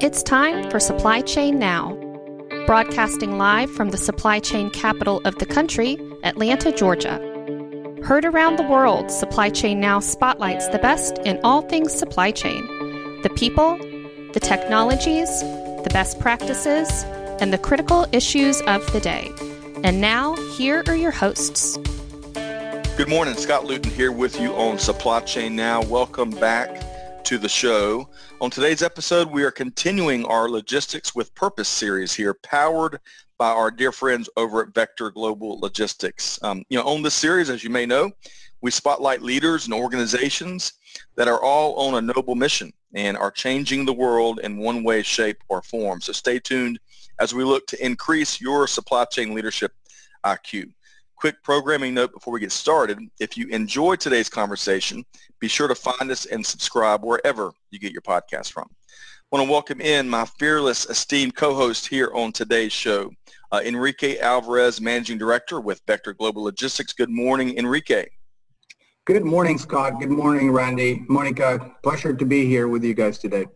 It's time for Supply Chain Now. Broadcasting live from the supply chain capital of the country, Atlanta, Georgia. Heard around the world, Supply Chain Now spotlights the best in all things supply chain the people, the technologies, the best practices, and the critical issues of the day. And now, here are your hosts. Good morning. Scott Luton here with you on Supply Chain Now. Welcome back to the show. On today's episode, we are continuing our Logistics with Purpose series here, powered by our dear friends over at Vector Global Logistics. Um, you know, on this series, as you may know, we spotlight leaders and organizations that are all on a noble mission and are changing the world in one way, shape, or form. So stay tuned as we look to increase your supply chain leadership IQ. Quick programming note before we get started. If you enjoyed today's conversation, be sure to find us and subscribe wherever you get your podcast from. I want to welcome in my fearless, esteemed co-host here on today's show, uh, Enrique Alvarez, Managing Director with Vector Global Logistics. Good morning, Enrique. Good morning, Scott. Good morning, Randy. Monica, pleasure to be here with you guys today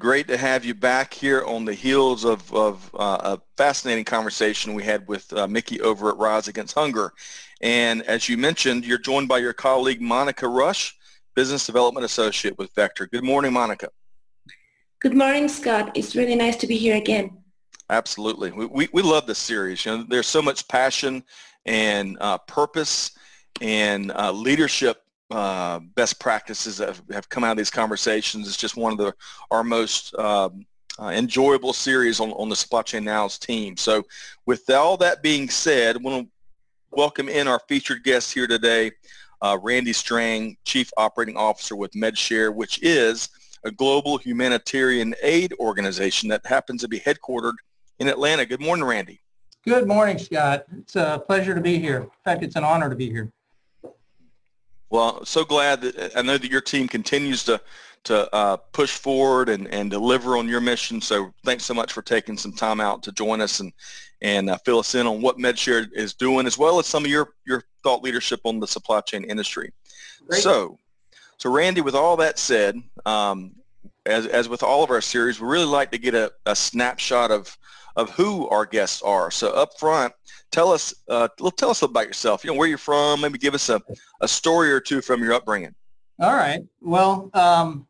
great to have you back here on the heels of, of uh, a fascinating conversation we had with uh, Mickey over at Rise Against Hunger. And as you mentioned, you're joined by your colleague Monica Rush, Business Development Associate with Vector. Good morning, Monica. Good morning, Scott. It's really nice to be here again. Absolutely. We, we, we love this series. You know, there's so much passion and uh, purpose and uh, leadership uh, best practices that have, come out of these conversations. It's just one of the our most um, uh, enjoyable series on, on the Supply Chain Now's team. So with all that being said, I want to welcome in our featured guest here today, uh, Randy Strang, Chief Operating Officer with MedShare, which is a global humanitarian aid organization that happens to be headquartered in Atlanta. Good morning, Randy. Good morning, Scott. It's a pleasure to be here. In fact, it's an honor to be here. Well, so glad that I know that your team continues to to uh, push forward and, and deliver on your mission. So thanks so much for taking some time out to join us and and uh, fill us in on what MedShare is doing, as well as some of your your thought leadership on the supply chain industry. Great. So, so Randy, with all that said, um, as as with all of our series, we really like to get a, a snapshot of of who our guests are. So up front, tell us uh, tell us about yourself. You know where you're from. Maybe give us a, a story or two from your upbringing. All right. Well, um,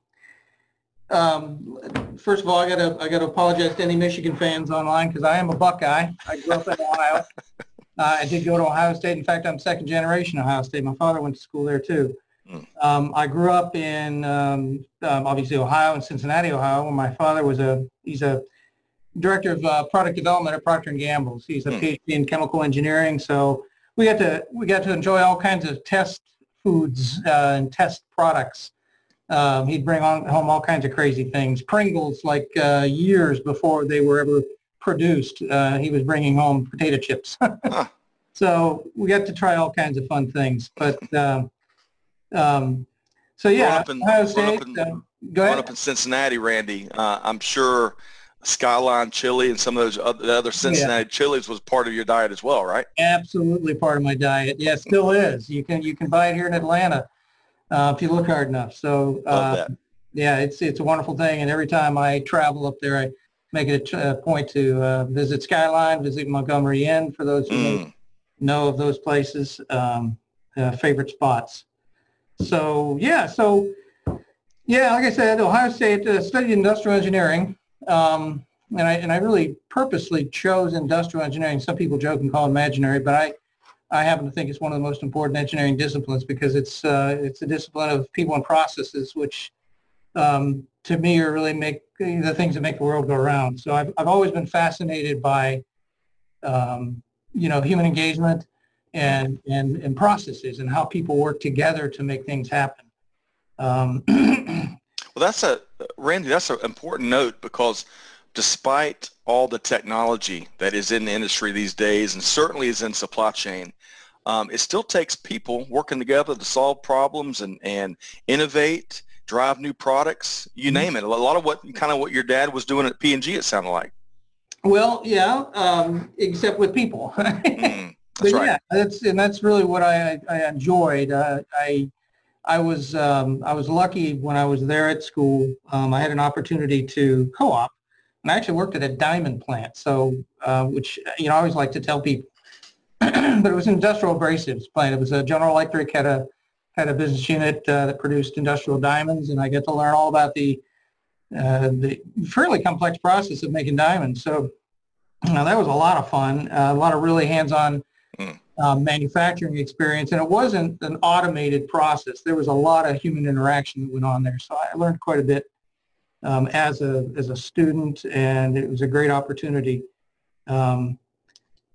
um, first of all, I got to I got to apologize to any Michigan fans online because I am a Buckeye. I grew up in Ohio. Uh, I did go to Ohio State. In fact, I'm second generation Ohio State. My father went to school there too. Hmm. Um, I grew up in um, um, obviously Ohio and Cincinnati, Ohio, where my father was a he's a director of uh, product development at Procter Gamble. He's a hmm. PhD in chemical engineering, so we got to we got to enjoy all kinds of test foods uh, and test products. Um, he'd bring on home all kinds of crazy things. Pringles, like uh, years before they were ever produced, uh, he was bringing home potato chips. huh. So we got to try all kinds of fun things. But um, um, so yeah, in, Ohio State. Up in, uh, go ahead. up in Cincinnati, Randy. Uh, I'm sure Skyline chili and some of those other, other Cincinnati yeah. chilies was part of your diet as well, right? Absolutely part of my diet. Yeah, still is. You can you can buy it here in Atlanta uh, if you look hard enough. So uh, yeah, it's it's a wonderful thing. And every time I travel up there, I make it a, point to uh, visit Skyline, visit Montgomery Inn for those who mm. know of those places, um, uh, favorite spots. So yeah, so yeah, like I said, Ohio State uh, studied industrial engineering. Um, and I and I really purposely chose industrial engineering. Some people joke and call it imaginary, but I I happen to think it's one of the most important engineering disciplines because it's uh, it's a discipline of people and processes, which um, to me are really make the things that make the world go around. So I've I've always been fascinated by um, you know human engagement and and and processes and how people work together to make things happen. Um, Well, that's a Randy. That's an important note because despite all the technology that is in the industry these days, and certainly is in supply chain, um, it still takes people working together to solve problems and, and innovate, drive new products. You mm-hmm. name it. A lot of what kind of what your dad was doing at P&G. It sounded like. Well, yeah, um, except with people. mm, but right. yeah, that's and that's really what I I enjoyed. Uh, I I was um, I was lucky when I was there at school. Um, I had an opportunity to co-op and I actually worked at a diamond plant. So, uh, which you know, I always like to tell people, but it was an industrial abrasives plant. It was a General Electric had a had a business unit uh, that produced industrial diamonds, and I get to learn all about the uh, the fairly complex process of making diamonds. So, you know, that was a lot of fun. Uh, a lot of really hands-on mm. Um, manufacturing experience, and it wasn't an automated process. There was a lot of human interaction that went on there. So I learned quite a bit um, as a as a student, and it was a great opportunity um,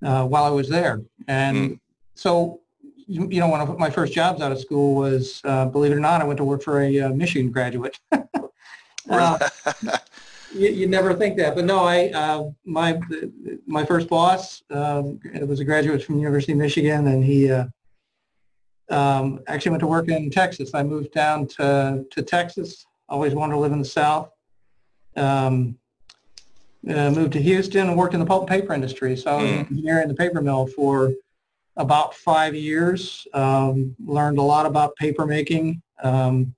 uh, while I was there. And mm. so, you, you, know, one of my first jobs out of school was, uh, believe it or not, I went to work for a uh, Michigan graduate. You, you, never think that, but no, I uh, my my first boss um, was a graduate from University of Michigan, and he. Uh, um, actually went to work in Texas. I moved down to, to Texas. Always wanted to live in the South. Um, uh, moved to Houston and worked in the pulp and paper industry. So I was an hmm. engineer in the paper mill for about five years. Um, learned a lot about paper making. Um,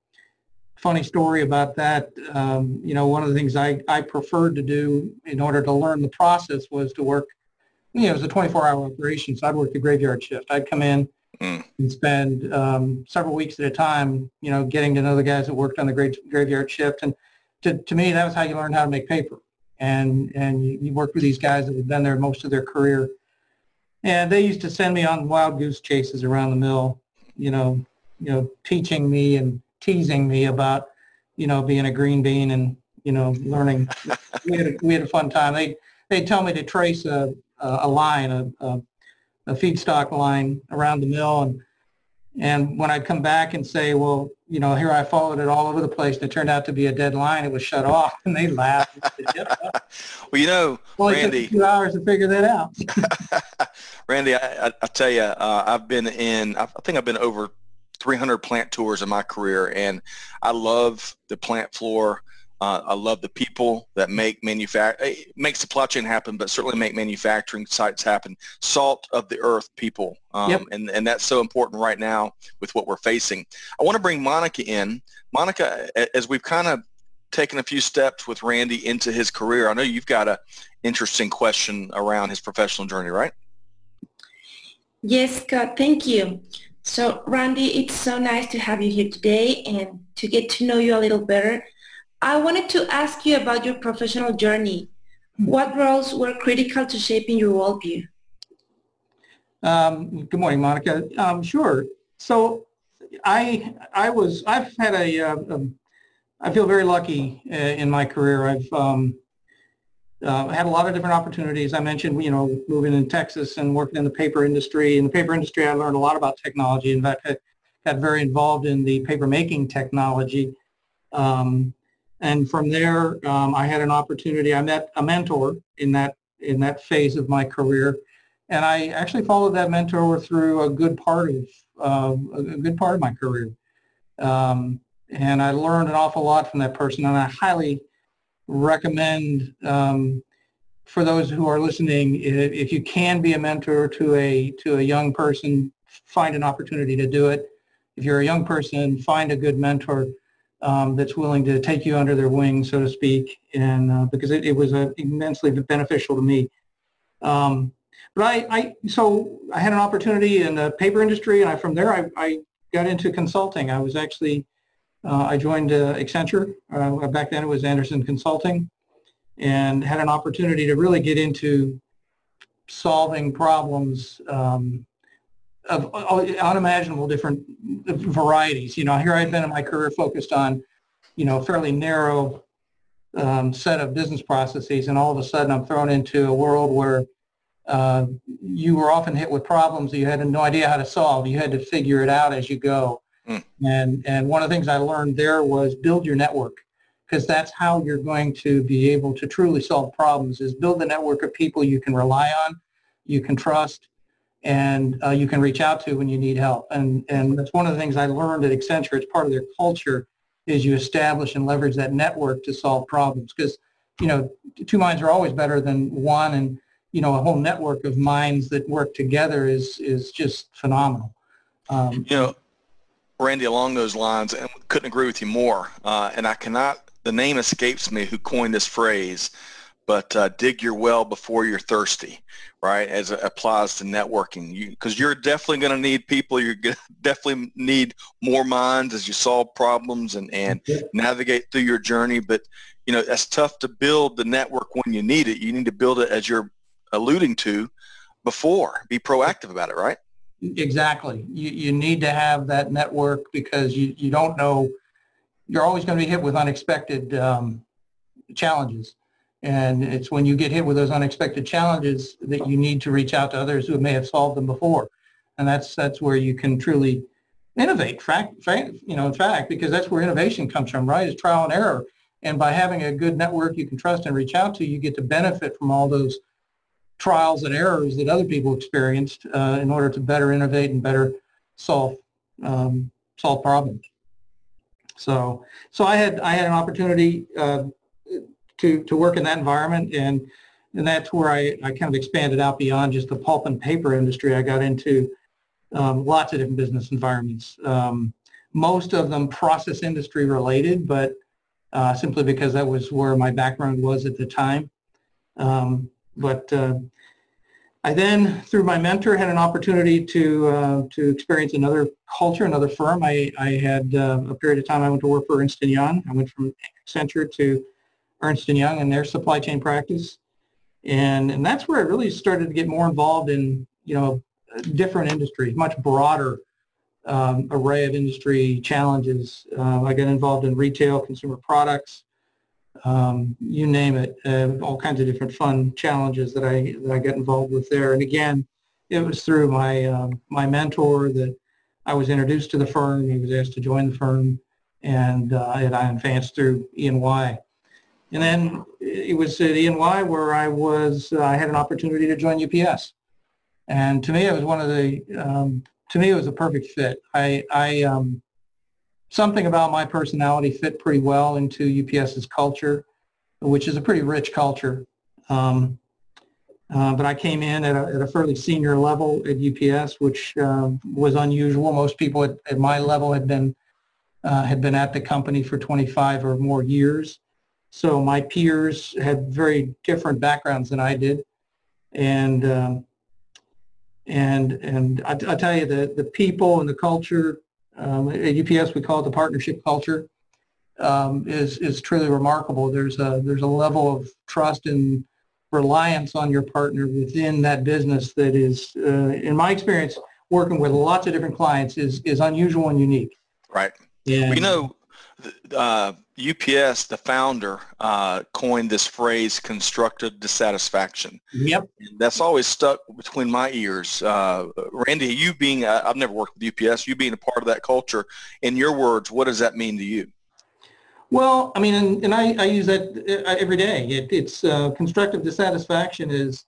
funny story about that. Um, you know, one of the things I, I preferred to do in order to learn the process was to work, you know, it was a 24-hour operation, so I'd work the graveyard shift. I'd come in mm. and spend um, several weeks at a time, you know, getting to know the guys that worked on the gra- graveyard shift and to, to me, that was how you learned how to make paper. And, and you, you work with these guys that had been there most of their career. And they used to send me on wild goose chases around the mill, you know, you know, teaching me and teasing me about, you know, being a green bean and, you know, learning. we, had a, we had a fun time. They, they'd tell me to trace a, a line, a, a, a feedstock line around the mill. And, and when I'd come back and say, well, you know, here I followed it all over the place, and it turned out to be a dead line. It was shut off, and they laughed. well, you know, well, Randy, it took two hours to figure that out. Randy, I, I, I, tell you, uh, I've been in. I think I've been over 300 plant tours in my career, and I love the plant floor. Uh, I love the people that make manufact eh, make supply chain happen, but certainly make manufacturing sites happen. Salt of the earth people, um, yep. and and that's so important right now with what we're facing. I want to bring Monica in. Monica, as we've kind of taken a few steps with Randy into his career, I know you've got a interesting question around his professional journey, right? Yes, Scott. Thank you. So, Randy, it's so nice to have you here today and to get to know you a little better. I wanted to ask you about your professional journey. What roles were critical to shaping your worldview? Um, good morning, Monica. Um, sure. So I I was I've had a, uh, a I feel very lucky uh, in my career. I've um, uh, had a lot of different opportunities. I mentioned, you know, moving in Texas and working in the paper industry. In the paper industry, I learned a lot about technology. In fact, I got very involved in the paper making technology. Um, and from there, um, I had an opportunity. I met a mentor in that in that phase of my career, and I actually followed that mentor through a good part of uh, a good part of my career. Um, and I learned an awful lot from that person, and I highly recommend um, for those who are listening, if, if you can be a mentor to a to a young person, find an opportunity to do it. If you're a young person, find a good mentor um, that's willing to take you under their wing, so to speak, and uh, because it, it was uh, immensely beneficial to me. Um, but I, I, so I had an opportunity in the paper industry, and I, from there I, I got into consulting. I was actually, I joined uh, Accenture. Uh, back then it was Andersen Consulting, and had an opportunity to really get into solving problems um, of unimaginable different varieties. You know, here I've been in my career focused on, you know, a fairly narrow um, set of business processes, and all of a sudden I'm thrown into a world where uh, you were often hit with problems that you had no idea how to solve. You had to figure it out as you go. Mm. And and one of the things I learned there was build your network because that's how you're going to be able to truly solve problems is build the network of people you can rely on, you can trust, and uh, you can reach out to when you need help. And, and that's one of the things I learned at Accenture. It's part of their culture is you establish and leverage that network to solve problems because, you know, two minds are always better than one and, you know, a whole network of minds that work together is, is just phenomenal. Um, you know, Randy, along those lines, and couldn't agree with you more. Uh, and I cannot, the name escapes me who coined this phrase, but uh, dig your well before you're thirsty, right? As it applies to networking, because you, are definitely going to need people. You're definitely need more minds as you solve problems and, and navigate through your journey. But you know, that's tough to build the network when you need it. You need to build it as you're alluding to before. Be proactive about it, right? Exactly. You, you need to have that network because you, you don't know, you're always going to be hit with unexpected um, challenges. And it's when you get hit with those unexpected challenges that you need to reach out to others who may have solved them before. And that's that's where you can truly innovate, fact, you know, in fact, because that's where innovation comes from, right? Is trial and error. And by having a good network you can trust and reach out to, you get to benefit from all those trials and errors that other people experienced uh, in order to better innovate and better solve um, solve problems. So, so I had I had an opportunity uh, to, to work in that environment. And, and that's where I, I kind of expanded out beyond just the pulp and paper industry. I got into um, lots of different business environments. Um, most of them process industry related, but uh, simply because that was where my background was at the time. Um, but uh, I then, through my mentor, had an opportunity to uh, to experience another culture, another firm. I, I had uh, a period of time I went to work for Ernst & Young. I went from Accenture to Ernst & Young and their supply chain practice. And, and that's where I really started to get more involved in, you know, different industries, much broader um, array of industry challenges. Uh, I got involved in retail, consumer products, um, you name it, uh, all kinds of different fun challenges that I, that I got involved with there. And again, it was through my, um, my mentor that I was introduced to the firm. He was asked to join the firm, and, uh, and I advanced through E&Y. And then it was at E&Y where I was, uh, I had an opportunity to join UPS. And to me, it was one of the, um, to me, it was a perfect fit. I, I um, something about my personality fit pretty well into UPS's culture, which is a pretty rich culture. Um, uh, but I came in at a, at a, fairly senior level at UPS, which uh, was unusual. Most people at, at, my level had been uh, had been at the company for 25 or more years. So my peers had very different backgrounds than I did, and um, and and I, I tell you the the people and the culture um, at UPS we call it the partnership culture um, is is truly remarkable. There's a there's a level of trust and reliance on your partner within that business that is, uh, in my experience, working with lots of different clients is is unusual and unique. Right. Yeah. We know uh, UPS, the founder, uh, coined this phrase "constructive dissatisfaction." Yep, and that's always stuck between my ears. Uh, Randy, you being uh, I've never worked with UPS, you being a part of that culture. In your words, what does that mean to you? Well, I mean, and, and I, I, use that uh, every day. It, it's uh, constructive dissatisfaction is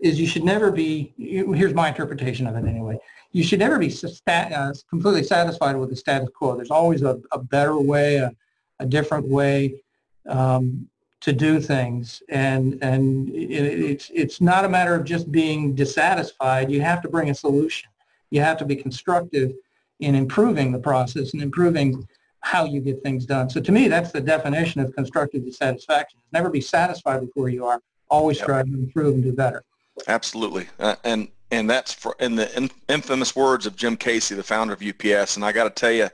is you should never be. Here's my interpretation of it anyway you should never be uh, completely satisfied with the status quo. There's always a, a better way, a, a different way um, to do things, and and it, it's it's not a matter of just being dissatisfied. You have to bring a solution. You have to be constructive in improving the process and improving how you get things done. So to me, that's the definition of constructive dissatisfaction. Never be satisfied with where you are. Always yep. strive to improve and do better. Absolutely, uh, and and that's for, in the in, infamous words of Jim Casey, the founder of UPS. And I got to tell you,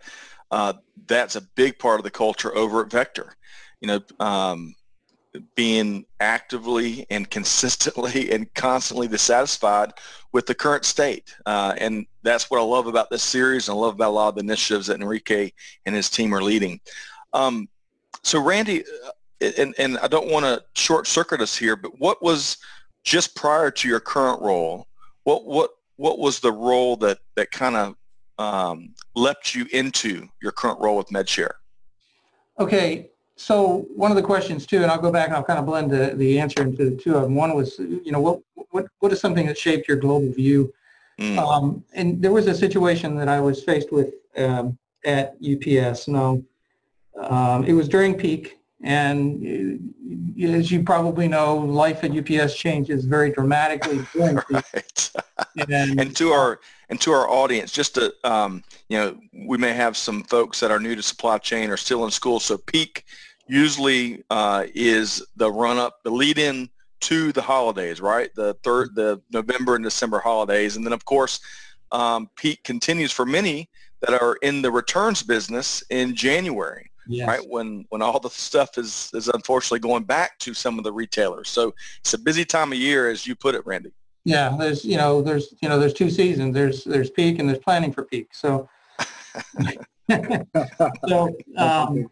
uh, that's a big part of the culture over at Vector. You know, um, being actively and consistently and constantly dissatisfied with the current state. Uh, and that's what I love about this series and I love about a lot of the initiatives that Enrique and his team are leading. Um, so Randy, uh, and, and I don't want to short circuit us here, but what was just prior to your current role, what what what was the role that that kind of um, leapt you into your current role with MedShare? Okay, so one of the questions too, and I'll go back and I'll kind of blend the, the answer into the two of them. One was, you know, what what what is something that shaped your global view? Mm. Um, and there was a situation that I was faced with um, at UPS. Now, um, it was during peak, and uh, as you probably know, life at UPS changes very dramatically. right. and, and, to our and to our audience, just to um, you know, we may have some folks that are new to supply chain or still in school. So peak usually uh, is the run up, the lead in to the holidays, right? The third, the November and December holidays, and then of course, um, peak continues for many that are in the returns business in January, yes. right? When when all the stuff is is unfortunately going back to some of the retailers. So it's a busy time of year, as you put it, Randy. Yeah, there's you know there's you know there's two seasons. There's there's peak and there's planning for peak. So so um,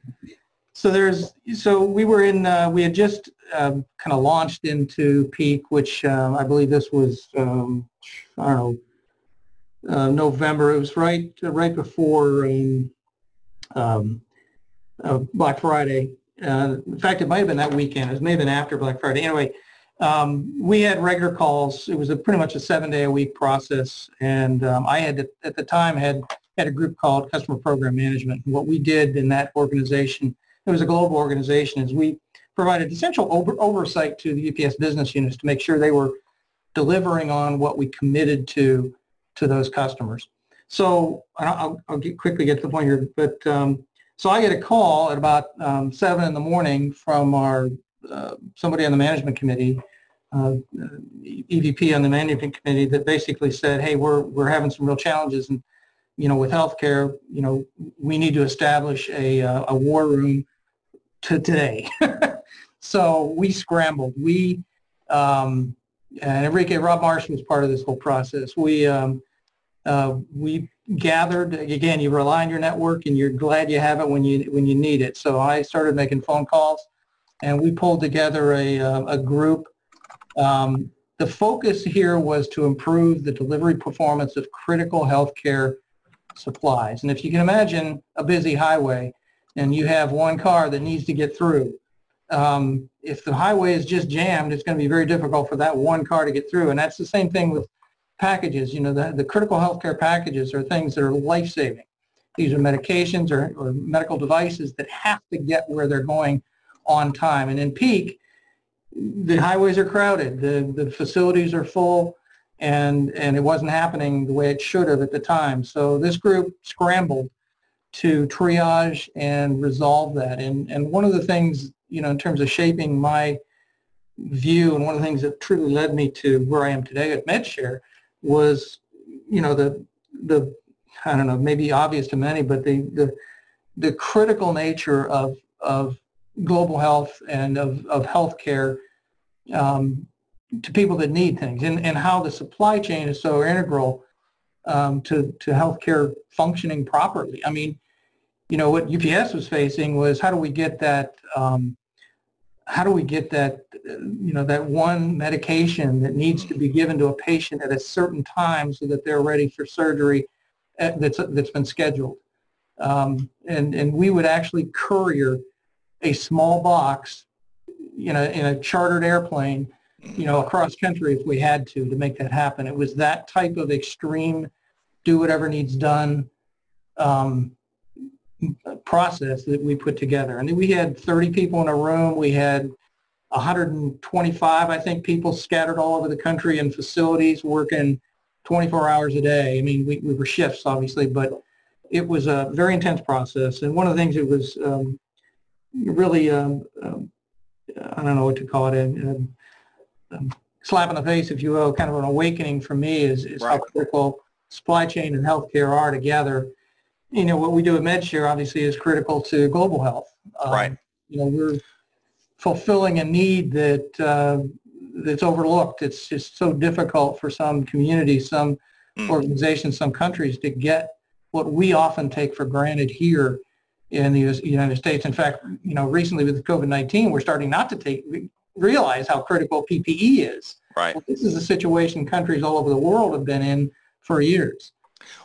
so there's so we were in uh, we had just um, kind of launched into peak, which um, I believe this was um, I don't know uh, November. It was right right before um, um, uh, Black Friday. Uh, in fact, it might have been that weekend. It may have been after Black Friday. Anyway, um, we had regular calls. It was a, pretty much a seven-day-a-week process, and um, I had at the time had had a group called Customer Program Management. What we did in that organization, it was a global organization, is we provided essential over, oversight to the UPS business units to make sure they were delivering on what we committed to to those customers. So I'll, I'll get, quickly get to the point here, but um, so I get a call at about um, seven in the morning from our uh, somebody on the management committee, uh, EVP on the management committee, that basically said, "Hey, we're we're having some real challenges, and you know, with healthcare, you know, we need to establish a uh, a war room to today." so we scrambled. We um, and Enrique Rob Marsh was part of this whole process. We um, uh, we gathered again. You rely on your network, and you're glad you have it when you when you need it. So I started making phone calls, and we pulled together a uh, a group. Um, the focus here was to improve the delivery performance of critical healthcare supplies. And if you can imagine a busy highway, and you have one car that needs to get through, um, if the highway is just jammed, it's going to be very difficult for that one car to get through. And that's the same thing with packages. You know, the, the critical healthcare packages are things that are life-saving. These are medications or, or medical devices that have to get where they're going on time. And in peak, the highways are crowded, the, the facilities are full, and, and it wasn't happening the way it should have at the time. So this group scrambled to triage and resolve that. And, and one of the things you know, in terms of shaping my view, and one of the things that truly led me to where I am today at MedShare was, you know, the the I don't know, maybe obvious to many, but the the the critical nature of of global health and of of healthcare um, to people that need things, and and how the supply chain is so integral um, to to healthcare functioning properly. I mean, you know, what UPS was facing was how do we get that um, how do we get that, you know, that one medication that needs to be given to a patient at a certain time so that they're ready for surgery uh, that's, that's been scheduled. Um, and, and we would actually courier a small box, you know, in a chartered airplane, you know, across country if we had to, to make that happen. It was that type of extreme, do whatever needs done, um, process that we put together. And we had 30 people in a room. We had 125, I think, people scattered all over the country in facilities working 24 hours a day. I mean, we, we were shifts, obviously, but it was a very intense process. And one of the things that was um, really, um, um, I don't know what to call it, a, a, a, slap in the face, if you will, kind of an awakening for me is, is right. how critical supply chain and healthcare are together you know, what we do at MedShare obviously is critical to global health. Um, right. You know, we're fulfilling a need that uh, that's overlooked. It's just so difficult for some communities, some mm. organizations, some countries to get what we often take for granted here in the United States. In fact, you know, recently with COVID-19, we're starting not to take realize how critical PPE is. Right. Well, this is a situation countries all over the world have been in for years.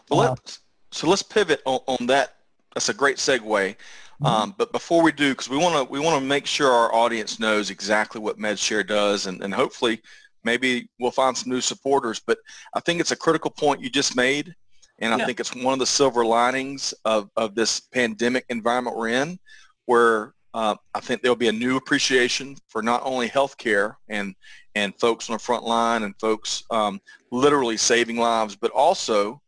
Well, uh, let's so let's pivot on, on that. That's a great segue. Mm-hmm. Um, but before we do, because we want to we want to make sure our audience knows exactly what MedShare does, and, and hopefully maybe we'll find some new supporters. But I think it's a critical point you just made, and I yeah. think it's one of the silver linings of, of this pandemic environment we're in, where uh, I think there'll be a new appreciation for not only healthcare and and folks on the front line and folks um, literally saving lives, but also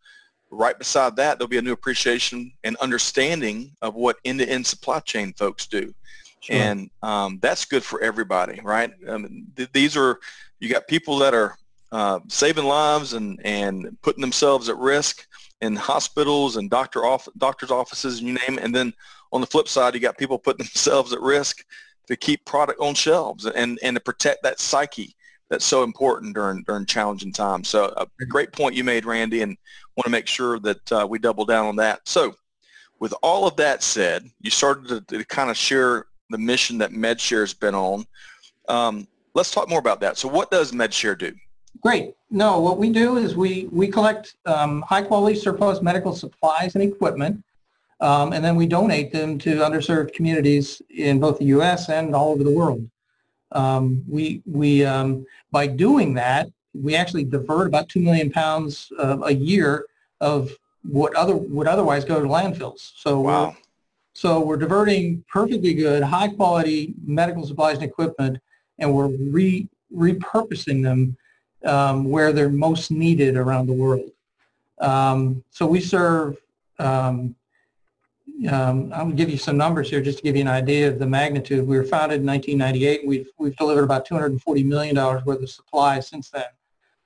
right beside that, there'll be a new appreciation and understanding of what end-to-end supply chain folks do. Sure. And um, that's good for everybody, right? Um, th- these are, you got people that are uh, saving lives and, and putting themselves at risk in hospitals and doctor off, doctors' offices, and you name it. And then on the flip side, you got people putting themselves at risk to keep product on shelves and, and to protect that psyche that's so important during during challenging times. So a great point you made, Randy, and want to make sure that uh, we double down on that. So with all of that said, you started to, to kind of share the mission that MedShare has been on. Um, let's talk more about that. So what does MedShare do? Great. No, what we do is we, we collect um, high quality surplus medical supplies and equipment, um, and then we donate them to underserved communities in both the U.S. and all over the world. Um, we, we, um, by doing that, we actually divert about 2 million pounds uh, a year of what other would otherwise go to landfills. So wow. So we're diverting perfectly good, high quality medical supplies and equipment, and we're re, repurposing them um, where they're most needed around the world. Um, so we serve, um, um I'll give you some numbers here just to give you an idea of the magnitude. We were founded in 1998. We've, we've delivered about $240 million worth of supplies since then,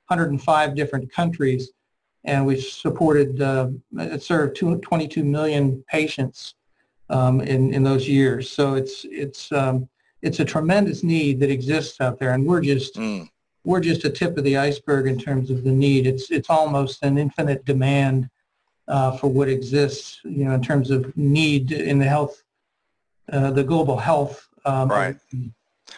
105 different countries, and we've supported, uh, served 22 million patients um, in, in those years. So it's, it's, um, it's a tremendous need that exists out there, and we're just mm. we're just a tip of the iceberg in terms of the need. It's it's almost an infinite demand uh, for what exists, you know, in terms of need in the health, uh, the global health. Um, right.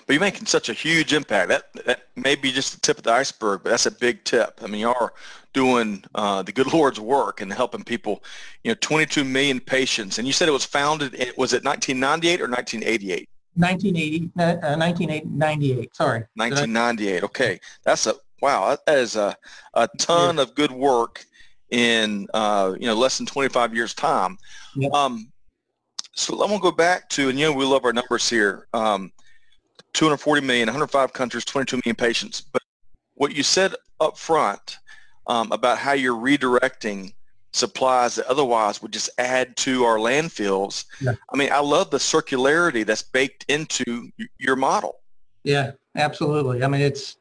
But you're making such a huge impact. That that may be just the tip of the iceberg, but that's a big tip. I mean, you are doing uh, the good Lord's work and helping people. You know, 22 million patients, and you said it was founded. Was it 1998 or 1988? 1980, uh, 1998. Sorry. 1998. Okay, that's a wow. That is a a ton yeah. of good work in uh, you know less than 25 years time. Yep. Um, so I'm gonna go back to and you know we love our numbers here. Um, 240 million, 105 countries, 22 million patients. But what you said up front um, about how you're redirecting supplies that otherwise would just add to our landfills. Yeah. I mean, I love the circularity that's baked into your model. Yeah, absolutely. I mean, it's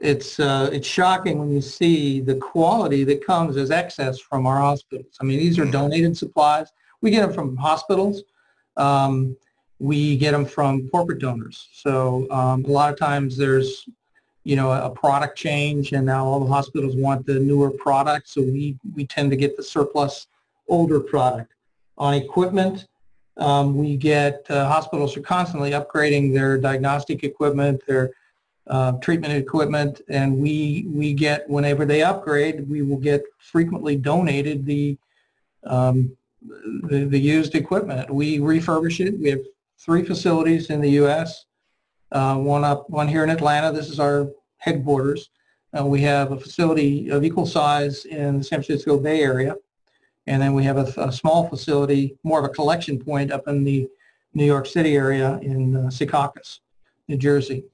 it's uh, it's shocking when you see the quality that comes as excess from our hospitals. I mean, these are mm-hmm. donated supplies. We get them from hospitals. Um, we get them from corporate donors. So um, a lot of times there's, you know, a product change and now all the hospitals want the newer product. So we, we tend to get the surplus older product. On equipment, um, we get, uh, hospitals are constantly upgrading their diagnostic equipment, their uh, treatment equipment, and we, we get, whenever they upgrade, we will get frequently donated the, um, the, the used equipment. We refurbish it. We have three facilities in the U.S. Uh, one up, one here in Atlanta. This is our headquarters. Uh, we have a facility of equal size in the San Francisco Bay Area, and then we have a, a small facility, more of a collection point, up in the New York City area in uh, Secaucus, New Jersey.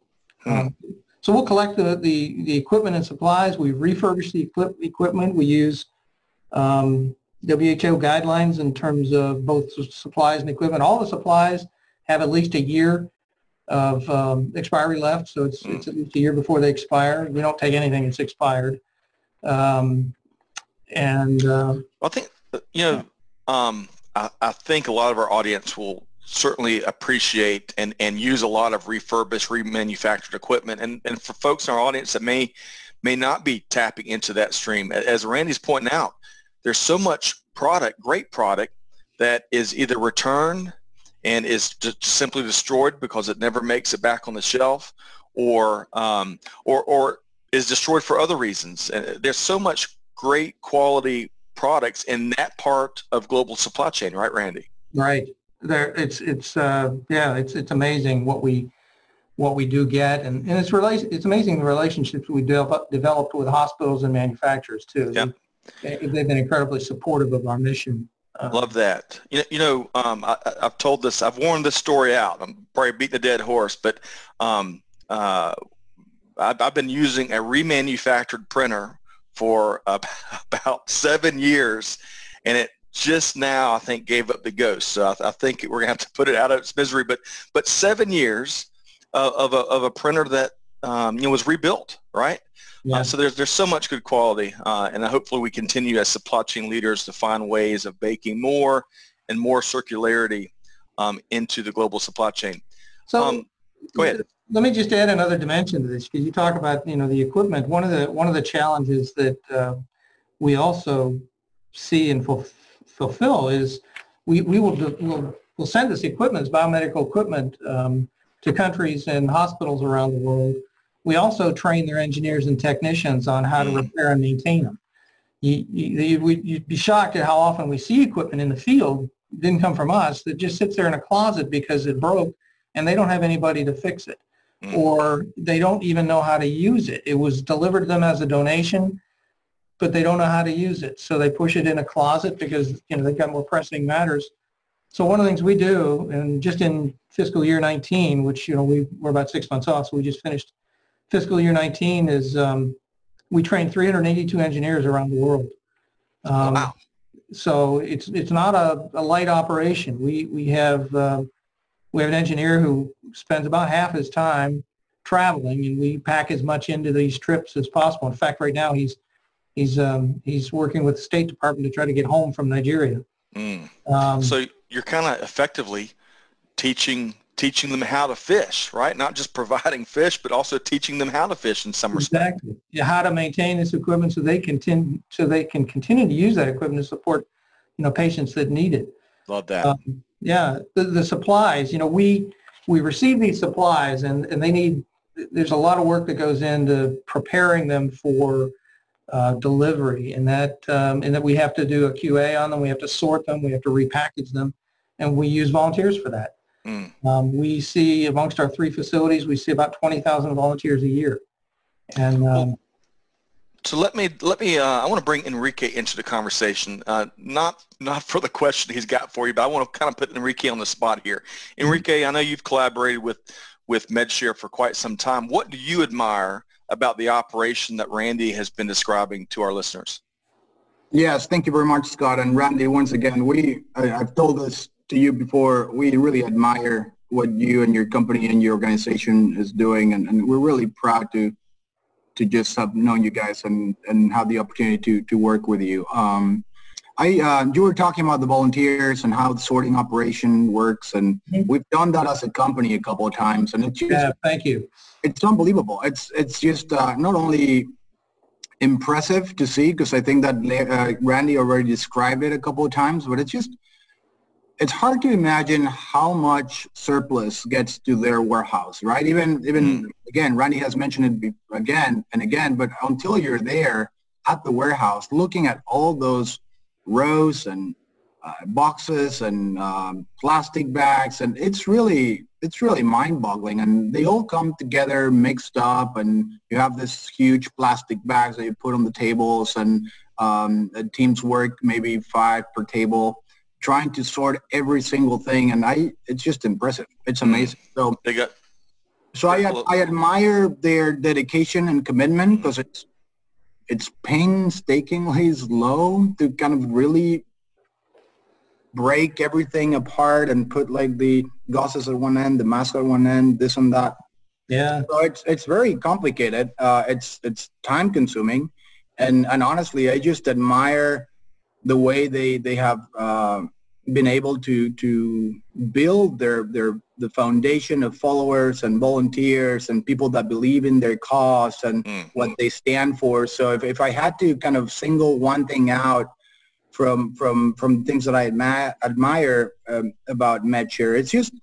Hmm. Um, so we'll collect the, the, the, equipment and supplies. We refurbish the equip, equipment. We use um, WHO guidelines in terms of both supplies and equipment. All the supplies have at least a year of um, expiry left, so it's, it's at least a year before they expire. We don't take anything that's expired. Um, and uh, I think, you know, um, I, I think a lot of our audience will certainly appreciate and, and use a lot of refurbished, remanufactured equipment. And, and for folks in our audience that may may not be tapping into that stream, as Randy's pointing out, there's so much product, great product, that is either returned and is simply destroyed because it never makes it back on the shelf or um, or or is destroyed for other reasons. There's so much great quality products in that part of global supply chain, right, Randy? Right. There, it's it's uh, yeah, it's it's amazing what we what we do get, and, and it's relation. It's amazing the relationships we develop, developed with hospitals and manufacturers too. Yep. They, they've been incredibly supportive of our mission. Uh, Love that. You know, you know um, I, have told this, I've worn this story out. I'm probably beating a dead horse, but um, uh, I've, I've, been using a remanufactured printer for about seven years, and it just now, I think, gave up the ghost. So I, I think we're going to have to put it out of its misery. But but seven years uh, of, a, of a printer that um, you know was rebuilt, right? Yeah. Uh, so there's there's so much good quality, uh, and hopefully we continue as supply chain leaders to find ways of baking more and more circularity um, into the global supply chain. So um, go ahead. Let me just add another dimension to this because you talk about you know the equipment. One of the one of the challenges that uh, we also see and ful- fulfill is we, we will, will will send this equipment, this biomedical equipment, um, to countries and hospitals around the world. We also train their engineers and technicians on how to mm. repair and maintain them. You, you, you'd be shocked at how often we see equipment in the field didn't come from us that just sits there in a closet because it broke and they don't have anybody to fix it mm. or they don't even know how to use it. It was delivered to them as a donation, but they don't know how to use it. So they push it in a closet because you know they've got more pressing matters. So one of the things we do, and just in fiscal year 19, which you know we we're about six months off, so we just finished fiscal year 19, is um, we train 382 engineers around the world. Um, wow. So it's it's not a, a light operation. We we have uh, we have an engineer who spends about half his time traveling, and we pack as much into these trips as possible. In fact, right now he's he's um, he's working with the State Department to try to get home from Nigeria. Mm. Um, so you're kind of effectively teaching teaching them how to fish, right? Not just providing fish, but also teaching them how to fish in some respect. Exactly. Yeah, how to maintain this equipment so they continue so they can continue to use that equipment to support, you know, patients that need it. Love that. Um, yeah, the, the supplies. You know, we we receive these supplies, and and they need. There's a lot of work that goes into preparing them for uh, delivery, and that um, and that we have to do a QA on them. We have to sort them. We have to repackage them, and we use volunteers for that. Mm. Um, we see amongst our three facilities, we see about 20,000 volunteers a year. And um, so let me let me. Uh, I want to bring Enrique into the conversation. Uh, not not for the question he's got for you, but I want to kind of put Enrique on the spot here. Mm-hmm. Enrique, I know you've collaborated with with MedShare for quite some time. What do you admire about the operation that Randy has been describing to our listeners? Yes, thank you very much, Scott and Randy. Once again, we I, have told this to you before. We really admire what you and your company and your organization is doing, and, and we're really proud to to just have known you guys and and have the opportunity to to work with you. Um, I uh, you were talking about the volunteers and how the sorting operation works, and mm-hmm. we've done that as a company a couple of times, and it's just, yeah, thank you. It's unbelievable. It's it's just uh, not only impressive to see because I think that uh, Randy already described it a couple of times, but it's just it's hard to imagine how much surplus gets to their warehouse, right? Even even mm. again, Randy has mentioned it again and again, but until you're there at the warehouse, looking at all those rows and uh, boxes and um, plastic bags, and it's really it's really mind-boggling. And they all come together mixed up, and you have this huge plastic bags that you put on the tables, and um, teams work maybe five per table trying to sort every single thing, and I it's just impressive. It's mm-hmm. amazing. So they got. So I I admire their dedication and commitment because it's it's painstakingly slow to kind of really break everything apart and put like the gauzes at one end, the mask at one end, this and that. Yeah. So it's it's very complicated. Uh, it's it's time consuming, and and honestly, I just admire the way they they have uh, been able to to build their their the foundation of followers and volunteers and people that believe in their cause and mm-hmm. what they stand for. So if, if I had to kind of single one thing out from from from things that I admire, admire um, about MedShare, it's just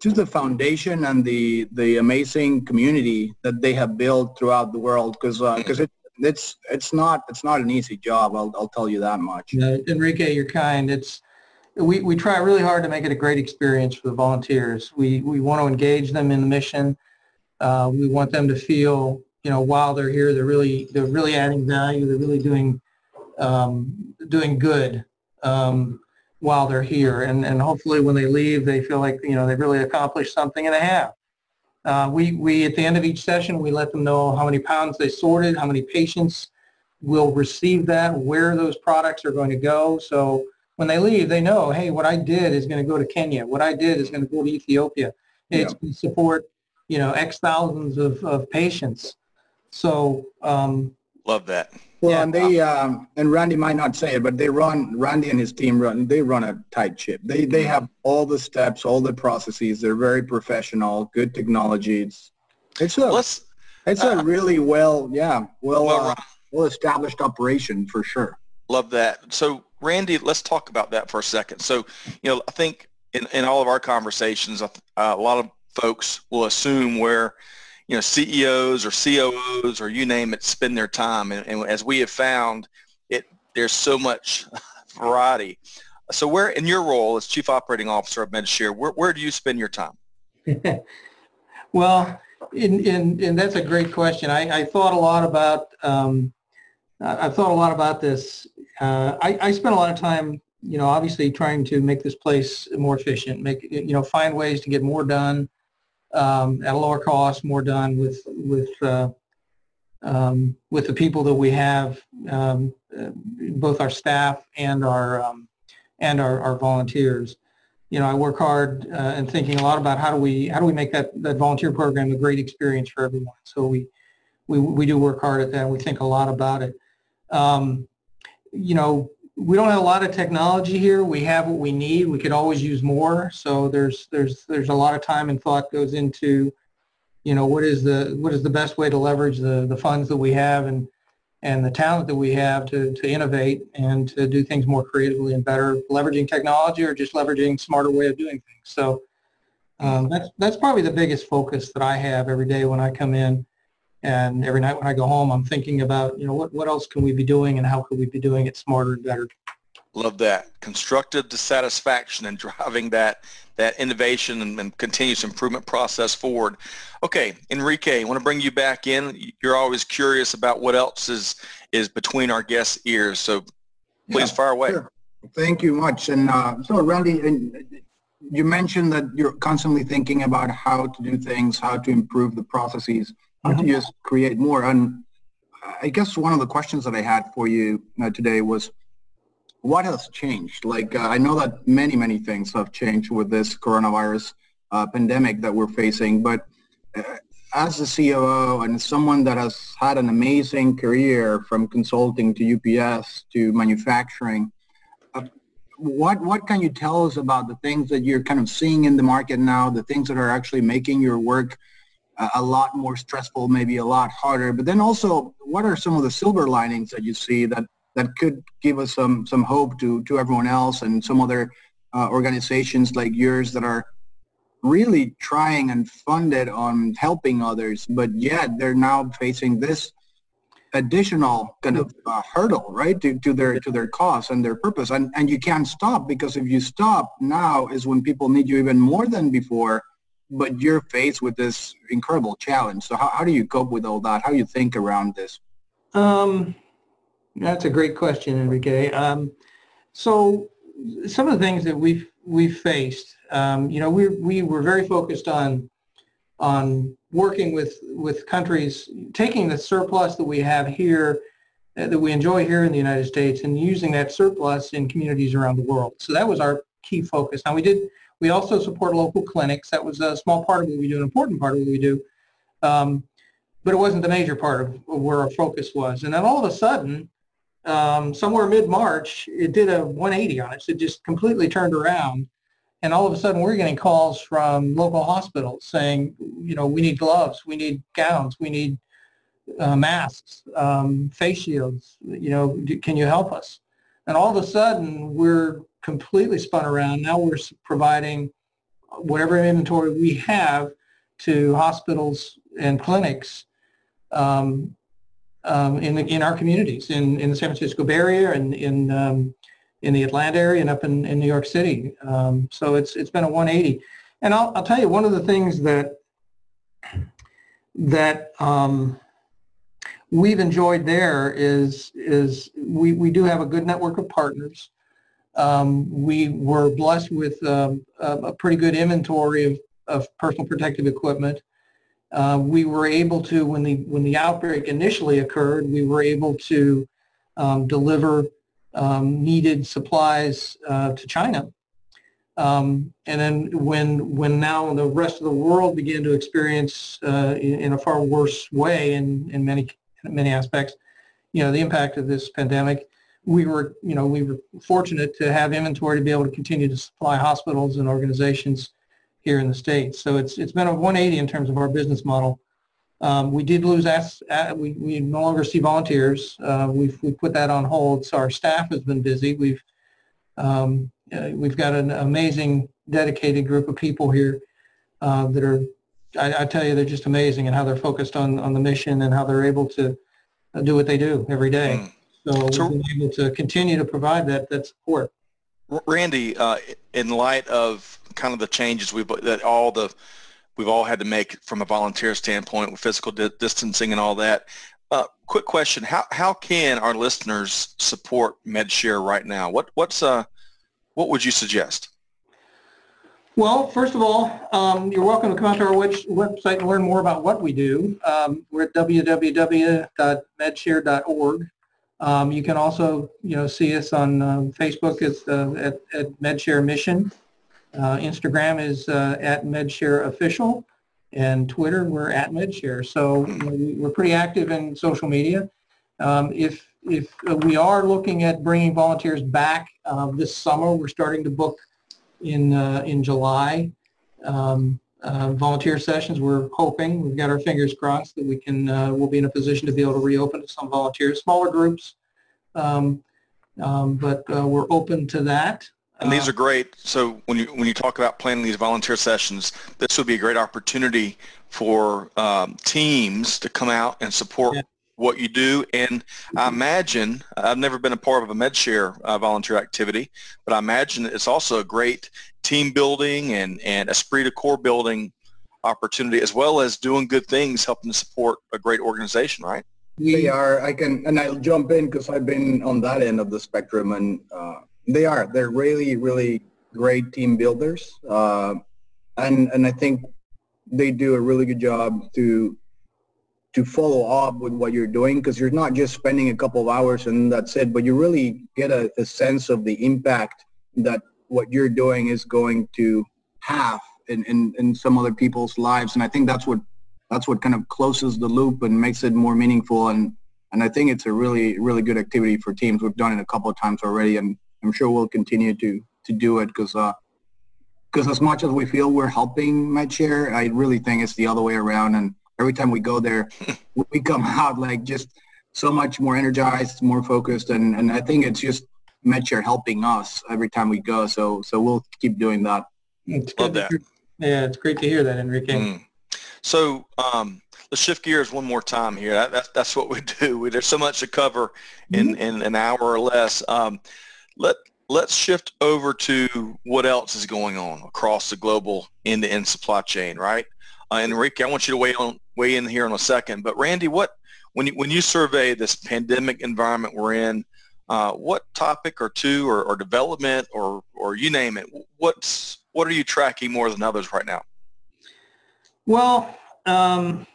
just the foundation and the the amazing community that they have built throughout the world because because uh, it it's it's not it's not an easy job. I'll I'll tell you that much. Enrique, you're kind. It's we, we try really hard to make it a great experience for the volunteers. We we want to engage them in the mission. Uh, we want them to feel you know while they're here they're really they're really adding value. They're really doing um, doing good um, while they're here, and and hopefully when they leave they feel like you know they've really accomplished something and a half. Uh, we, we, at the end of each session, we let them know how many pounds they sorted, how many patients will receive that, where those products are going to go. So when they leave, they know, hey, what I did is going to go to Kenya. What I did is going to go to Ethiopia. It's yeah. going to support, you know, X thousands of, of patients. So um, love that. Well, yeah. and they um, and Randy might not say it, but they run Randy and his team run. They run a tight ship. They they have all the steps, all the processes. They're very professional. Good technology. It's it's a Let's, it's uh, a really well yeah well well, uh, well established operation for sure. Love that. So Randy, let's talk about that for a second. So you know I think in, in all of our conversations, uh, a lot of folks will assume where you know CEOs or COOs or you name it spend their time, and, and as we have found, it there's so much variety. So where in your role as Chief Operating Officer of MedShare, where, where do you spend your time? well, in, in, and that's a great question. I, I thought a lot about um, I've thought a lot about this. Uh, I, I spent a lot of time you know, obviously trying to make this place more efficient, make, you know, find ways to get more done um, at a lower cost, more done with, with, uh, um, with the people that we have, um, uh, both our staff and our, um, and our, our volunteers. You know, I work hard uh, and thinking a lot about how do we, how do we make that, that volunteer program a great experience for everyone. So we, we, we do work hard at that. We think a lot about it. Um, you know, we don't have a lot of technology here. We have what we need. We could always use more. So there's there's there's a lot of time and thought goes into, you know, what is the what is the best way to leverage the the funds that we have and and the talent that we have to to innovate and to do things more creatively and better, leveraging technology or just leveraging smarter way of doing things. So um, that's that's probably the biggest focus that I have every day when I come in and every night when I go home, I'm thinking about, you know, what, what else can we be doing and how could we be doing it smarter and better? Love that. Constructive dissatisfaction and driving that that innovation and, and, continuous improvement process forward. Okay, Enrique, I want to bring you back in. You're always curious about what else is is between our guests' ears. So please yeah, fire away. Sure. Thank you much. And uh, so Randy, you mentioned that you're constantly thinking about how to do things, how to improve the processes how to just create more. And I guess one of the questions that I had for you uh, today was, what has changed? Like, uh, I know that many, many things have changed with this coronavirus uh, pandemic that we're facing, but uh, as a COO and someone that has had an amazing career from consulting to UPS to manufacturing, uh, what what can you tell us about the things that you're kind of seeing in the market now, the things that are actually making your work a lot more stressful, maybe a lot harder. But then also, what are some of the silver linings that you see that that could give us some some hope to to everyone else and some other uh, organizations like yours that are really trying and funded on helping others, but yet they're now facing this additional kind of uh, hurdle, right, to, to their to their costs and their purpose, and and you can't stop because if you stop now is when people need you even more than before but you're faced with this incredible challenge. So how, how do you cope with all that? How do you think around this? Um, that's a great question, Enrique. Um, so some of the things that we've we've faced, um, you know, we we were very focused on on working with with countries, taking the surplus that we have here, uh, that we enjoy here in the United States, and using that surplus in communities around the world. So that was our key focus. Now we did we also support local clinics. That was a small part of what we do, an important part of what we do. Um, but it wasn't the major part of where our focus was. And then all of a sudden, um, somewhere mid-March, it did a 180 on us. It just completely turned around. And all of a sudden, we're getting calls from local hospitals saying, you know, we need gloves, we need gowns, we need uh, masks, um, face shields. You know, can you help us? And all of a sudden, we're completely spun around. Now we're providing whatever inventory we have to hospitals and clinics um, um, in, the, in our communities, in, in the San Francisco Bay Area and in, um, in the Atlanta area and up in, in New York City. Um, so it's, it's been a 180. And I'll, I'll tell you, one of the things that, that um, we've enjoyed there is, is we, we do have a good network of partners um, we were blessed with um, a, a, pretty good inventory of, of personal protective equipment. Uh, we were able to, when the when the outbreak initially occurred, we were able to um, deliver um, needed supplies uh, to China. Um, and then when when now the rest of the world began to experience uh, in, in, a far worse way in, in many many aspects, you know, the impact of this pandemic, we were you know we were fortunate to have inventory to be able to continue to supply hospitals and organizations here in the states. So it's it's been a 180 in terms of our business model. Um, we did lose, as, uh, we, we no longer see volunteers. Uh, we've, we put that on hold, so our staff has been busy. We've, um, uh, we've got an amazing, dedicated group of people here uh, that are, I, I, tell you, they're just amazing and how they're focused on, on the mission and how they're able to uh, do what they do every day. So, so we've been able to continue to provide that, that support. Randy, uh, in light of kind of the changes we've, that all the we've all had to make from a volunteer standpoint with physical di- distancing and all that. Uh, quick question: How how can our listeners support MedShare right now? What what's uh what would you suggest? Well, first of all, um, you're welcome to come out to our website and learn more about what we do. Um, we're at www.medshare.org. Um, you can also, you know, see us on um, Facebook as, uh, at, at MedShare Mission. Uh, Instagram is uh, at MedShare Official, and Twitter we're at MedShare. So we're pretty active in social media. Um, if if we are looking at bringing volunteers back uh, this summer, we're starting to book in uh, in July. Um, uh, volunteer sessions. We're hoping we've got our fingers crossed that we can uh, we'll be in a position to be able to reopen to some volunteers, smaller groups, um, um, but we're open to that. And these uh, are great. So when you when you talk about planning these volunteer sessions, this would be a great opportunity for um, teams to come out and support yeah. What you do. And I imagine I've never been a part of a MedShare uh, volunteer activity, but I imagine it's also a great team building and and esprit de corps building opportunity, as well as doing good things, helping to support a great organization. Right? They are. I can and I'll jump in because I've been on that end of the spectrum and. Uh, they are. They're really, really great team builders, uh, and and I think they do a really good job to to follow up with what you're doing because you're not just spending a couple of hours and that's it, but you really get a, a sense of the impact that what you're doing is going to have in, in, in some other people's lives. And I think that's what that's what kind of closes the loop and makes it more meaningful. And and I think it's a really really good activity for teams. We've done it a couple of times already, and I'm sure we'll continue to to do it because uh, because as much as we feel we're helping MedShare, I really think it's the other way around. And every time we go there, we come out like just so much more energized, more focused, and and I think it's just MedShare helping us every time we go. So so we'll keep doing that. It's Love that. Yeah, it's great to hear that, Enrique. Mm. So um, let's shift gears one more time here. That, that's, that's what we do. We, there's so much to cover in, mm-hmm. in an hour or less. Um, let let's shift over to what else is going on across the global end-to-end supply chain, right? Uh, Enrique, I want you to weigh on weigh in here in a second. But Randy, what when you when you survey this pandemic environment we're in, uh, what topic or two or, or development or or you name it, what's what are you tracking more than others right now? Well, um,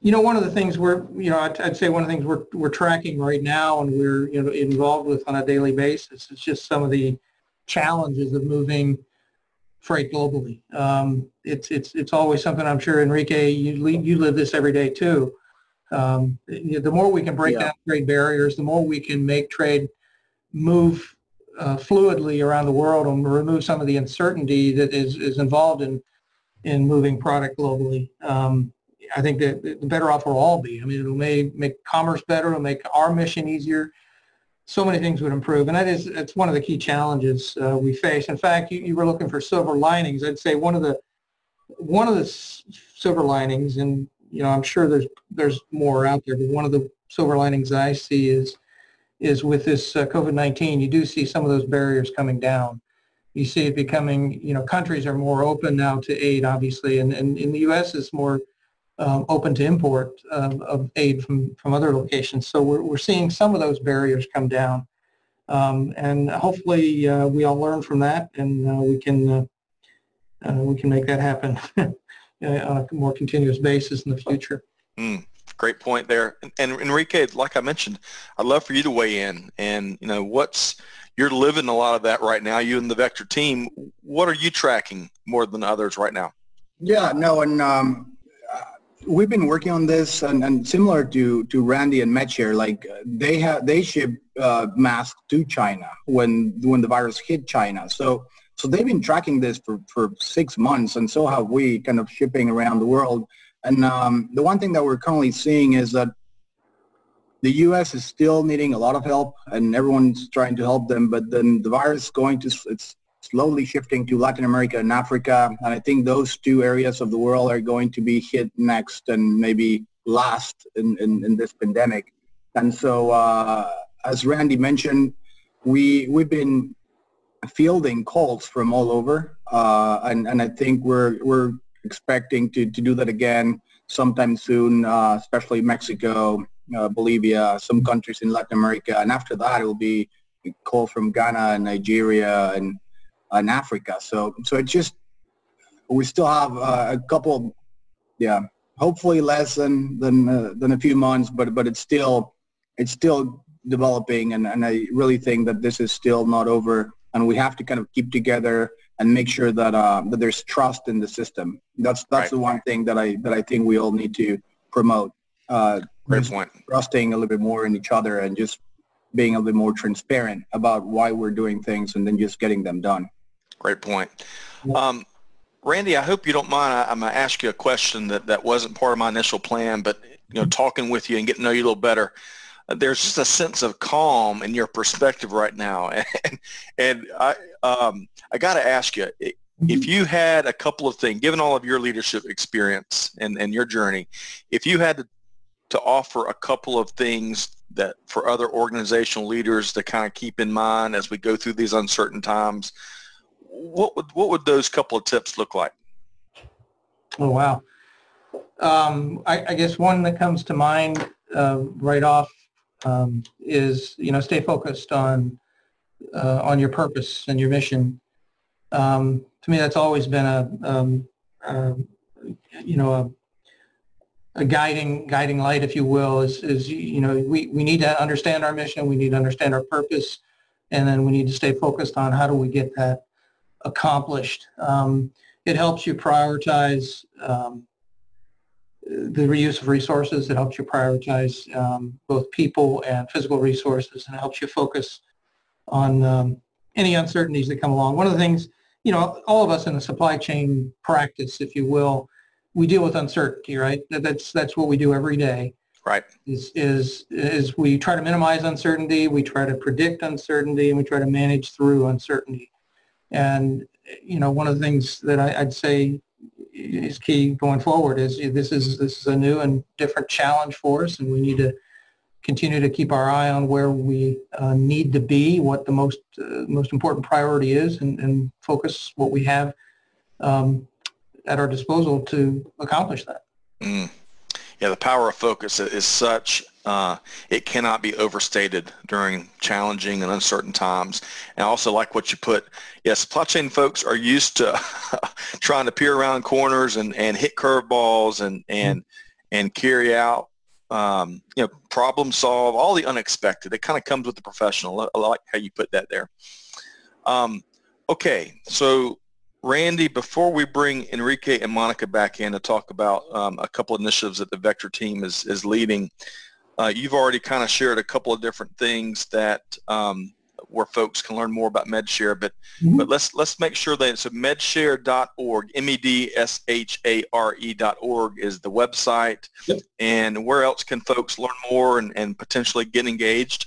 you know, one of the things we're, you know, I'd, I'd, say one of the things we're, we're tracking right now and we're, you know, involved with on a daily basis is just some of the challenges of moving freight globally. Um, it's, it's, it's always something I'm sure, Enrique, you, you live this every day too. Um, the more we can break yeah. down trade barriers, the more we can make trade move uh, fluidly around the world and remove some of the uncertainty that is, is involved in, in moving product globally. Um, I think that the better off we'll all be. I mean, it'll make, make commerce better. It'll make our mission easier. So many things would improve, and that is it's one of the key challenges uh, we face. In fact, you, you were looking for silver linings. I'd say one of the one of the silver linings, and you know, I'm sure there's there's more out there, but one of the silver linings I see is is with this uh, COVID-19, you do see some of those barriers coming down. You see it becoming, you know, countries are more open now to aid, obviously, and, and in the U.S. is more um, open to import um, of aid from, from other locations. So we're, we're seeing some of those barriers come down. Um, and hopefully uh, we all learn from that and uh, we can uh, uh we can make that happen on a more continuous basis in the future. Mm. great point there. And, and, Enrique, like I mentioned, I'd love for you to weigh in. And you know, what's you're living a lot of that right now. You and the Vector team. What are you tracking more than others right now? Yeah, no, and um, we've been working on this, and, and, similar to to Randy and MedShare, like they have they ship uh, masks to China when when the virus hit China. So so they've been tracking this for for six months, and so have we, kind of shipping around the world. And um, the one thing that we're currently seeing is that the U.S. is still needing a lot of help, and everyone's trying to help them. But then the virus going to it's slowly shifting to Latin America and Africa, and I think those two areas of the world are going to be hit next and maybe last in, in, in this pandemic. And so, uh, as Randy mentioned, we we've been fielding calls from all over, uh, and and I think we're we're expecting to to do that again sometime soon, uh, especially Mexico, uh, Bolivia, some countries in Latin America, and after that it will be a call from Ghana and Nigeria and and Africa. So so it just we still have uh, a couple, yeah, hopefully less than than uh, than a few months, but but it's still it's still developing, and and I really think that this is still not over, and we have to kind of keep together and make sure that uh, that there's trust in the system. That's that's right. the one thing that I that I think we all need to promote. Uh, Great point. Trusting a little bit more in each other and just being a little bit more transparent about why we're doing things and then just getting them done. Great point. Um, Randy, I hope you don't mind. I, am going to ask you a question that, that wasn't part of my initial plan, but you know, talking with you and getting to know you a little better, uh, there's just a sense of calm in your perspective right now. And, and I, um, I got to ask you, if you had a couple of things, given all of your leadership experience and, and your journey, if you had to to offer a couple of things that for other organizational leaders to kind of keep in mind as we go through these uncertain times, what would what would those couple of tips look like? Oh wow! Um, I, I, guess one that comes to mind uh, right off um, is you know stay focused on uh, on your purpose and your mission. Um, to me, that's always been a um, uh, you know a a guiding guiding light, if you will, is, is you know we, we need to understand our mission, we need to understand our purpose, and then we need to stay focused on how do we get that accomplished. Um, it helps you prioritize um, the reuse of resources. It helps you prioritize um, both people and physical resources, and it helps you focus on um, any uncertainties that come along. One of the things, you know, all of us in the supply chain practice, if you will, we deal with uncertainty, right? That's that's what we do every day. Right. Is is is we try to minimize uncertainty, we try to predict uncertainty, and we try to manage through uncertainty. And you know, one of the things that I, would say is key going forward is this is this is a new and different challenge for us, and we need to continue to keep our eye on where we uh, need to be, what the most uh, most important priority is, and, and focus what we have um, at our disposal to accomplish that. Mm. Yeah, the power of focus is such, uh, it cannot be overstated during challenging and uncertain times. And I also like what you put, yeah, supply chain folks are used to trying to peer around corners and, and hit curveballs and, and, and carry out, um, you know, problem solve, all the unexpected. It kind of comes with the professional. I like how you put that there. Um, okay, so Randy, before we bring Enrique and Monica back in to talk about um, a couple initiatives that the Vector team is, is leading, uh, you've already kind of shared a couple of different things that um, where folks can learn more about MedShare, but mm-hmm. but let's let's make sure that so medshare.org, M-E-D-S-H-A-R-E dot org is the website, yep. and where else can folks learn more and, and potentially get engaged?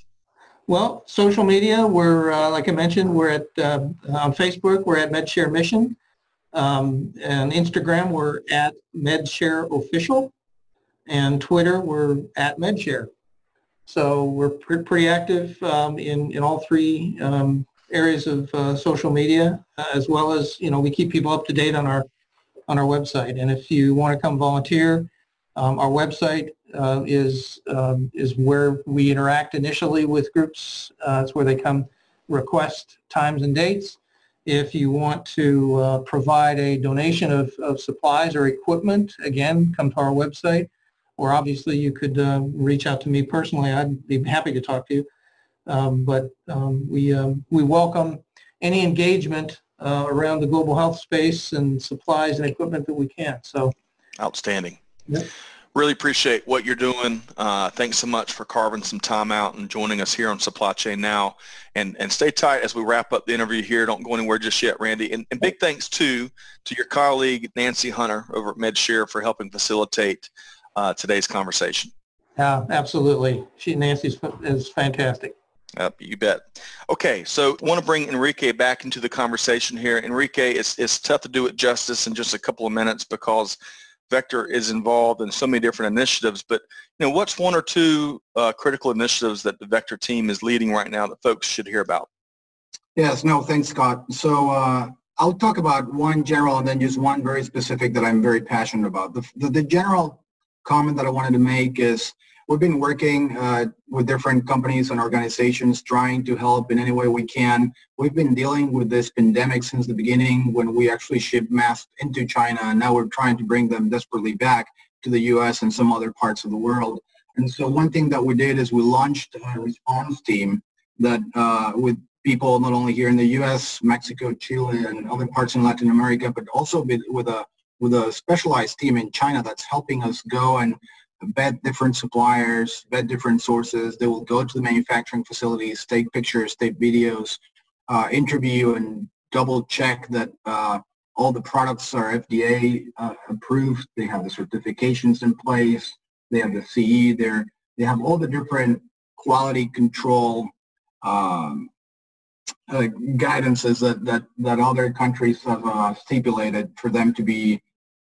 Well, social media, we're, uh, like I mentioned, we're at, uh, on Facebook, we're at MedShare Mission. Um, and Instagram, we're at MedShare Official. And Twitter, we're at MedShare. So we're pr- pretty active um, in, in all three um, areas of uh, social media, uh, as well as, you know, we keep people up to date on our, on our website. And if you want to come volunteer, um, our website uh, is um, is where we interact initially with groups. Uh, it's where they come request times and dates. If you want to uh, provide a donation of, of supplies or equipment, again, come to our website. Or obviously you could uh, reach out to me personally. I'd be happy to talk to you. Um, but um, we um, we welcome any engagement uh, around the global health space and supplies and equipment that we can. So outstanding. Yep. Really appreciate what you're doing. Uh, thanks so much for carving some time out and joining us here on Supply Chain Now. And and stay tight as we wrap up the interview here. Don't go anywhere just yet, Randy. And, and big thanks too to your colleague Nancy Hunter over at MedShare for helping facilitate uh, today's conversation. Yeah, absolutely. She Nancy is fantastic. Yep, you bet. Okay, so I want to bring Enrique back into the conversation here. Enrique, it's, it's tough to do it justice in just a couple of minutes because Vector is involved in so many different initiatives, but you know, what's one or two uh, critical initiatives that the Vector team is leading right now that folks should hear about? Yes, no, thanks, Scott. So uh, I'll talk about one general and then just one very specific that I'm very passionate about. The, the, the general comment that I wanted to make is we've been working uh, with different companies and organizations trying to help in any way we can. We've been dealing with this pandemic since the beginning when we actually shipped masks into China and now we're trying to bring them desperately back to the US and some other parts of the world. And so one thing that we did is we launched a response team that uh, with people not only here in the US, Mexico, Chile, and other parts in Latin America, but also with a with a specialized team in China that's helping us go and vet different suppliers, vet different sources. They will go to the manufacturing facilities, take pictures, take videos, uh, interview and double check that uh, all the products are FDA uh, approved. They have the certifications in place. They have the CE. They're, they have all the different quality control um, uh, guidances that, that, that other countries have uh, stipulated for them to be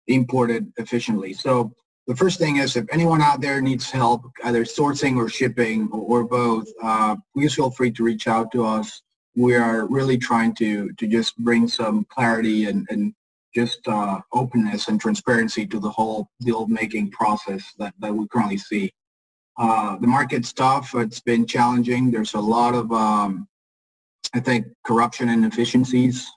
imported efficiently. So the first thing is if anyone out there needs help, either sourcing or shipping or, or both, uh, please feel free to reach out to us. We are really trying to, to just bring some clarity and, and just uh, openness and transparency to the whole deal making process that, that we currently see. Uh, the market's tough. It's been challenging. There's a lot of, um, I think, corruption and inefficiencies.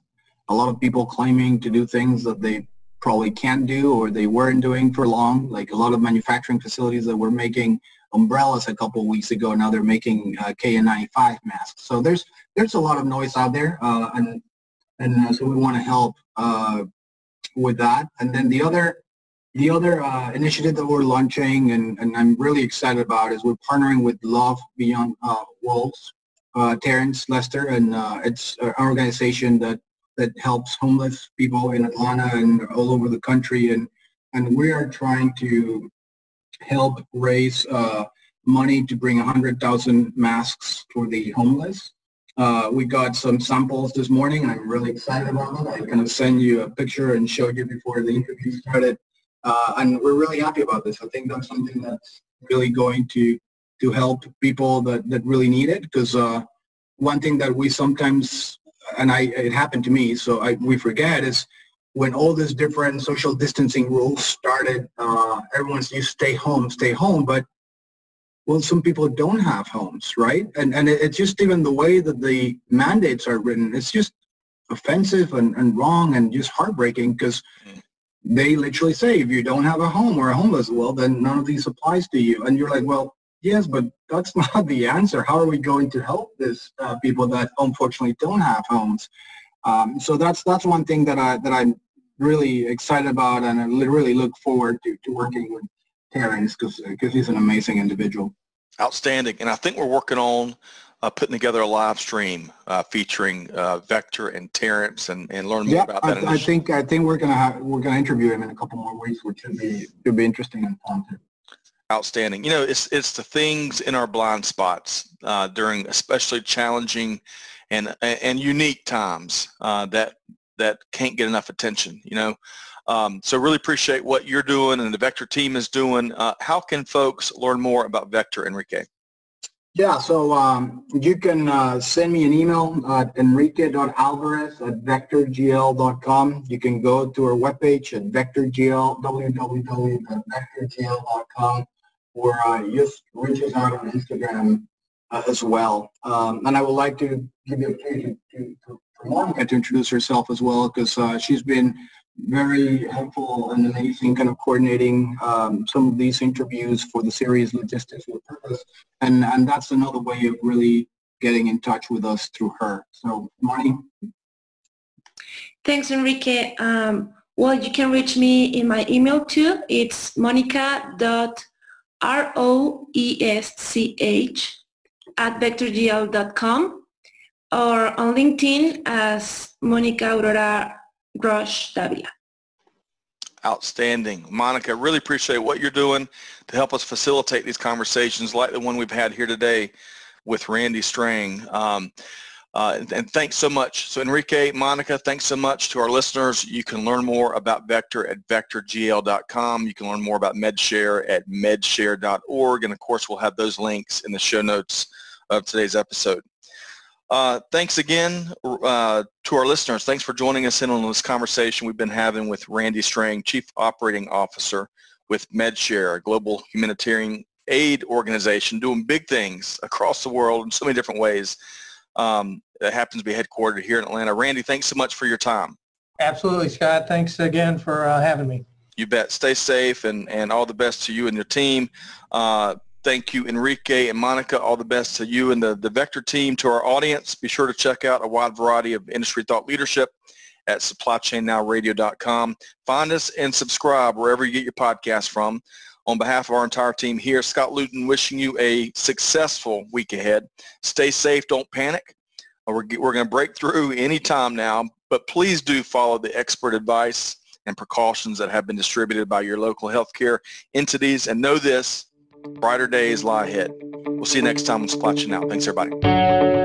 A lot of people claiming to do things that they probably can't do or they weren't doing for long. Like a lot of manufacturing facilities that were making umbrellas a couple weeks ago, now they're making uh, KN95 masks. So there's there's a lot of noise out there, uh, and and uh, so we want to help uh, with that. And then the other the other uh, initiative that we're launching, and, and I'm really excited about, is we're partnering with Love Beyond uh, Walls. Terrence Lester, and it's an organization that that helps homeless people in Atlanta and all over the country. And, and we are trying to help raise uh, money to bring 100,000 masks for the homeless. Uh, we got some samples this morning. I'm really excited about it. I'm to send you a picture and show you before the interview started. Uh, and we're really happy about this. I think that's something that's really going to to help people that, that really need it because uh, one thing that we sometimes and I it happened to me, so I, we forget is when all these different social distancing rules started, uh, everyone's you stay home, stay home, but well, some people don't have homes, right? And and it, it's just even the way that the mandates are written, it's just offensive and, and wrong and just heartbreaking because they literally say if you don't have a home or a homeless, well, then none of these applies to you. And you're like, well, Yes, but that's not the answer. How are we going to help these uh, people that unfortunately don't have homes? Um, so that's that's one thing that I that I'm really excited about, and I really look forward to, to working with Terrence because because he's an amazing individual. Outstanding, and I think we're working on uh, putting together a live stream uh, featuring uh, Vector and Terrence and, and learn more yeah, about that. I, I think I think we're gonna have, we're gonna interview him in a couple more weeks, which should be should be interesting and fun. Outstanding. You know, it's it's the things in our blind spots uh, during especially challenging and and unique times uh, that that can't get enough attention. You know, um, so really appreciate what you're doing and the Vector team is doing. Uh, how can folks learn more about Vector, Enrique? Yeah, so um, you can uh, send me an email at enrique.alvarez at vectorgl.com. You can go to our webpage at vectorgl, www.vectorgl.com or uh, just reaches out on Instagram uh, as well. Um, and I would like to give you opportunity to, to, for Monica to introduce herself as well because uh, she's been very helpful and amazing kind of coordinating um, some of these interviews for the series Logistics with Purpose. And, and that's another way of really getting in touch with us through her. So, Moni? Thanks, Enrique. Um, well, you can reach me in my email too. It's monica.roesch at vectorgl.com or on LinkedIn as Monica Aurora Roesch Davila. Outstanding. Monica, really appreciate what you're doing to help us facilitate these conversations like the one we've had here today with Randy Strang. Um, uh, and, thanks so much. So Enrique, Monica, thanks so much to our listeners. You can learn more about Vector at vectorgl.com. You can learn more about MedShare at medshare.org. And of course, we'll have those links in the show notes of today's episode. Uh, thanks again uh, to our listeners. Thanks for joining us in on this conversation we've been having with Randy Strang, Chief Operating Officer with MedShare, a global humanitarian aid organization doing big things across the world in so many different ways. Um, that happens to be headquartered here in Atlanta. Randy, thanks so much for your time. Absolutely, Scott. Thanks again for uh, having me. You bet. Stay safe and, and all the best to you and your team. Uh, Thank you, Enrique and Monica. All the best to you and the, the Vector team. To our audience, be sure to check out a wide variety of industry thought leadership at supplychainnowradio.com. Find us and subscribe wherever you get your podcast from. On behalf of our entire team here, Scott Luton wishing you a successful week ahead. Stay safe. Don't panic. Uh, we're, we're going to break through any time now, but please do follow the expert advice and precautions that have been distributed by your local healthcare entities. And know this, Brighter days lie ahead. We'll see you next time on Chain Now. Thanks, everybody.